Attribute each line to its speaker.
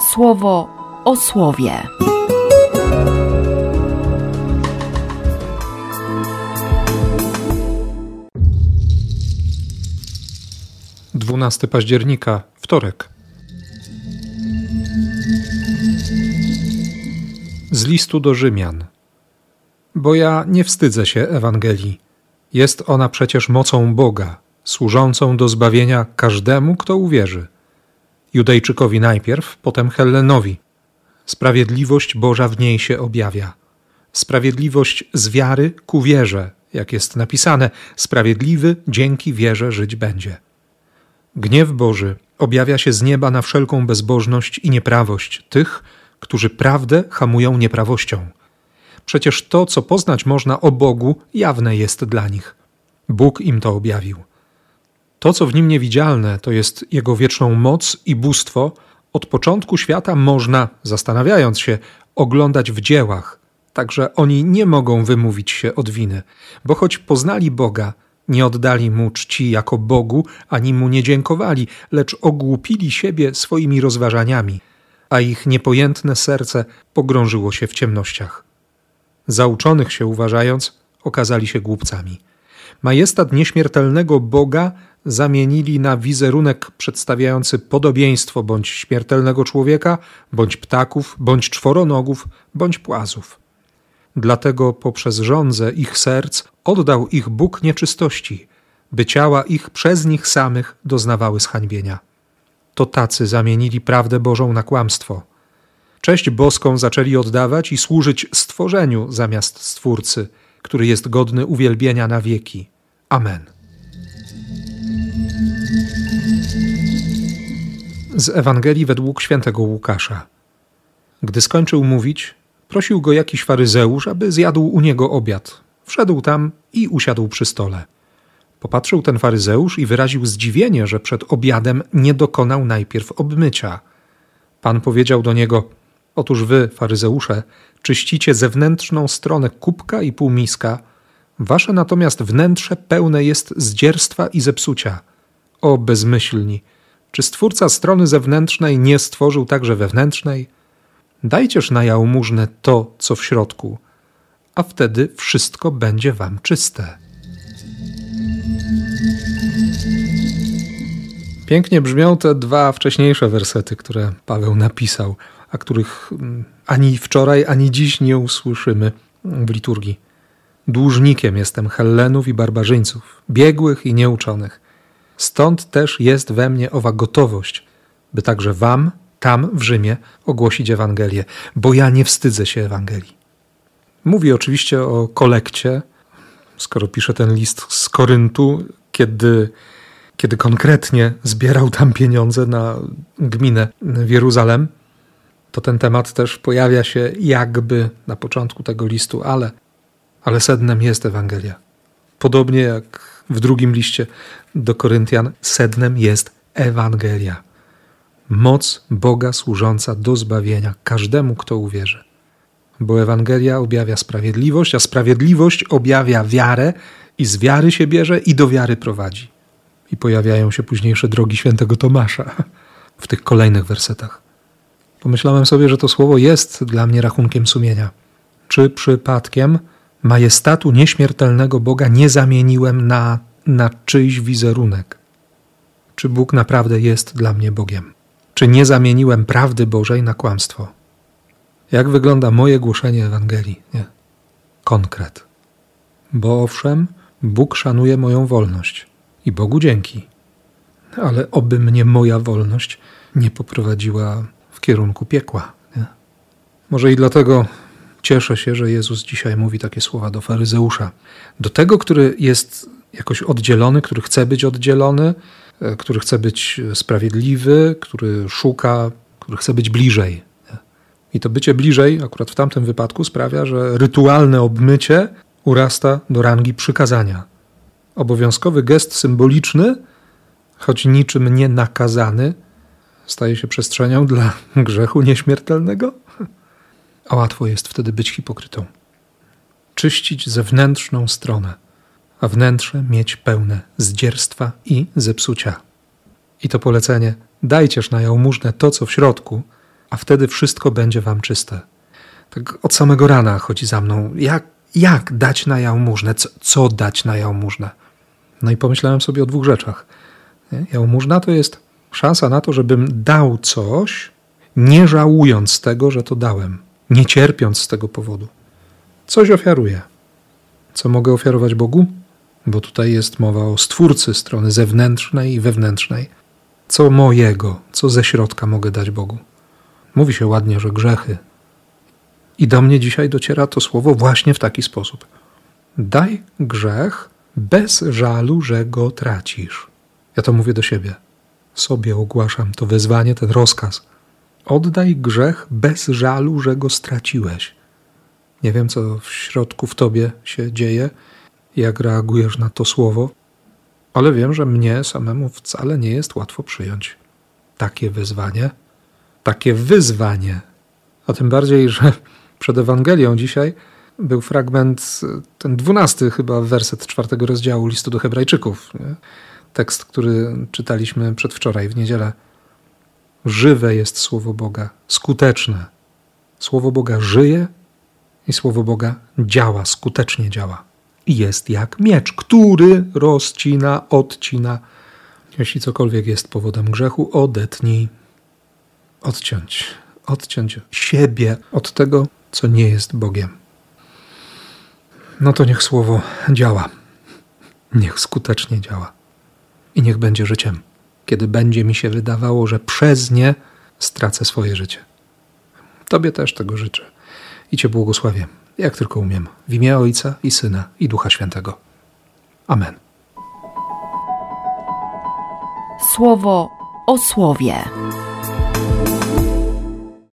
Speaker 1: słowo o słowie.
Speaker 2: 12 października, wtorek. Z listu do Rzymian. Bo ja nie wstydzę się Ewangelii. Jest ona przecież mocą Boga, służącą do zbawienia każdemu, kto uwierzy. Judejczykowi najpierw, potem Hellenowi. Sprawiedliwość Boża w niej się objawia. Sprawiedliwość z wiary ku wierze, jak jest napisane, sprawiedliwy dzięki wierze żyć będzie. Gniew Boży objawia się z nieba na wszelką bezbożność i nieprawość tych, którzy prawdę hamują nieprawością. Przecież to, co poznać można o Bogu, jawne jest dla nich. Bóg im to objawił. To, co w nim niewidzialne, to jest jego wieczną moc i bóstwo, od początku świata można, zastanawiając się, oglądać w dziełach, także oni nie mogą wymówić się od winy, bo choć poznali Boga, nie oddali mu czci jako Bogu, ani mu nie dziękowali, lecz ogłupili siebie swoimi rozważaniami, a ich niepojętne serce pogrążyło się w ciemnościach. Zauczonych się uważając, okazali się głupcami. Majestat nieśmiertelnego Boga zamienili na wizerunek przedstawiający podobieństwo bądź śmiertelnego człowieka, bądź ptaków, bądź czworonogów, bądź płazów. Dlatego poprzez żądzę ich serc oddał ich Bóg nieczystości, by ciała ich przez nich samych doznawały zhańbienia. To tacy zamienili prawdę Bożą na kłamstwo. Cześć boską zaczęli oddawać i służyć stworzeniu zamiast Stwórcy, który jest godny uwielbienia na wieki. Amen. Z Ewangelii według świętego Łukasza. Gdy skończył mówić, prosił go jakiś faryzeusz, aby zjadł u niego obiad. Wszedł tam i usiadł przy stole. Popatrzył ten faryzeusz i wyraził zdziwienie, że przed obiadem nie dokonał najpierw obmycia. Pan powiedział do niego: Otóż wy, faryzeusze, czyścicie zewnętrzną stronę kubka i półmiska, wasze natomiast wnętrze pełne jest zdzierstwa i zepsucia. O bezmyślni! Czy stwórca strony zewnętrznej nie stworzył także wewnętrznej? Dajcież na jałmużnę to, co w środku, a wtedy wszystko będzie wam czyste. Pięknie brzmią te dwa wcześniejsze wersety, które Paweł napisał, a których mm, ani wczoraj, ani dziś nie usłyszymy w liturgii. Dłużnikiem jestem Hellenów i barbarzyńców, biegłych i nieuczonych. Stąd też jest we mnie owa gotowość, by także wam, tam w Rzymie, ogłosić Ewangelię, bo ja nie wstydzę się Ewangelii. Mówi oczywiście o kolekcie, skoro pisze ten list z Koryntu, kiedy, kiedy konkretnie zbierał tam pieniądze na gminę w Jeruzalem, to ten temat też pojawia się jakby na początku tego listu, ale, ale sednem jest Ewangelia. Podobnie jak w drugim liście do Koryntian, sednem jest Ewangelia. Moc Boga służąca do zbawienia każdemu, kto uwierzy. Bo Ewangelia objawia sprawiedliwość, a sprawiedliwość objawia wiarę i z wiary się bierze i do wiary prowadzi. I pojawiają się późniejsze drogi świętego Tomasza w tych kolejnych wersetach. Pomyślałem sobie, że to słowo jest dla mnie rachunkiem sumienia. Czy przypadkiem majestatu nieśmiertelnego Boga nie zamieniłem na, na czyjś wizerunek? Czy Bóg naprawdę jest dla mnie Bogiem? Czy nie zamieniłem prawdy Bożej na kłamstwo? Jak wygląda moje głoszenie Ewangelii? Nie. Konkret. Bo owszem, Bóg szanuje moją wolność i Bogu dzięki. Ale oby mnie moja wolność nie poprowadziła w kierunku piekła. Nie? Może i dlatego cieszę się, że Jezus dzisiaj mówi takie słowa do faryzeusza. Do tego, który jest jakoś oddzielony, który chce być oddzielony, e, który chce być sprawiedliwy, który szuka, który chce być bliżej. I to bycie bliżej, akurat w tamtym wypadku, sprawia, że rytualne obmycie urasta do rangi przykazania. Obowiązkowy gest symboliczny, choć niczym nie nakazany, staje się przestrzenią dla grzechu nieśmiertelnego? A łatwo jest wtedy być hipokrytą. Czyścić zewnętrzną stronę, a wnętrze mieć pełne zdzierstwa i zepsucia. I to polecenie, dajcież na jałmużnę to, co w środku, a wtedy wszystko będzie wam czyste. Tak od samego rana chodzi za mną. Jak, jak dać na jałmużnę? Co, co dać na jałmużnę? No i pomyślałem sobie o dwóch rzeczach. Jałmużna to jest szansa na to, żebym dał coś, nie żałując tego, że to dałem, nie cierpiąc z tego powodu. Coś ofiaruję. Co mogę ofiarować Bogu? Bo tutaj jest mowa o stwórcy strony zewnętrznej i wewnętrznej. Co mojego, co ze środka mogę dać Bogu? Mówi się ładnie, że grzechy. I do mnie dzisiaj dociera to słowo właśnie w taki sposób. Daj grzech bez żalu, że go tracisz. Ja to mówię do siebie. Sobie ogłaszam to wezwanie, ten rozkaz. Oddaj grzech bez żalu, że go straciłeś. Nie wiem, co w środku w tobie się dzieje, jak reagujesz na to słowo, ale wiem, że mnie samemu wcale nie jest łatwo przyjąć takie wyzwanie, takie wyzwanie. A tym bardziej, że przed Ewangelią dzisiaj był fragment, ten dwunasty chyba werset czwartego rozdziału listu do Hebrajczyków. Nie? Tekst, który czytaliśmy przedwczoraj w niedzielę. Żywe jest słowo Boga, skuteczne. Słowo Boga żyje i słowo Boga działa, skutecznie działa. I jest jak miecz, który rozcina, odcina. Jeśli cokolwiek jest powodem grzechu, odetnij. Odciąć, odciąć siebie od tego, co nie jest Bogiem. No to niech słowo działa. Niech skutecznie działa. I niech będzie życiem, kiedy będzie mi się wydawało, że przez nie stracę swoje życie. Tobie też tego życzę i Cię błogosławię, jak tylko umiem, w imię Ojca i Syna i Ducha Świętego. Amen.
Speaker 1: Słowo o słowie.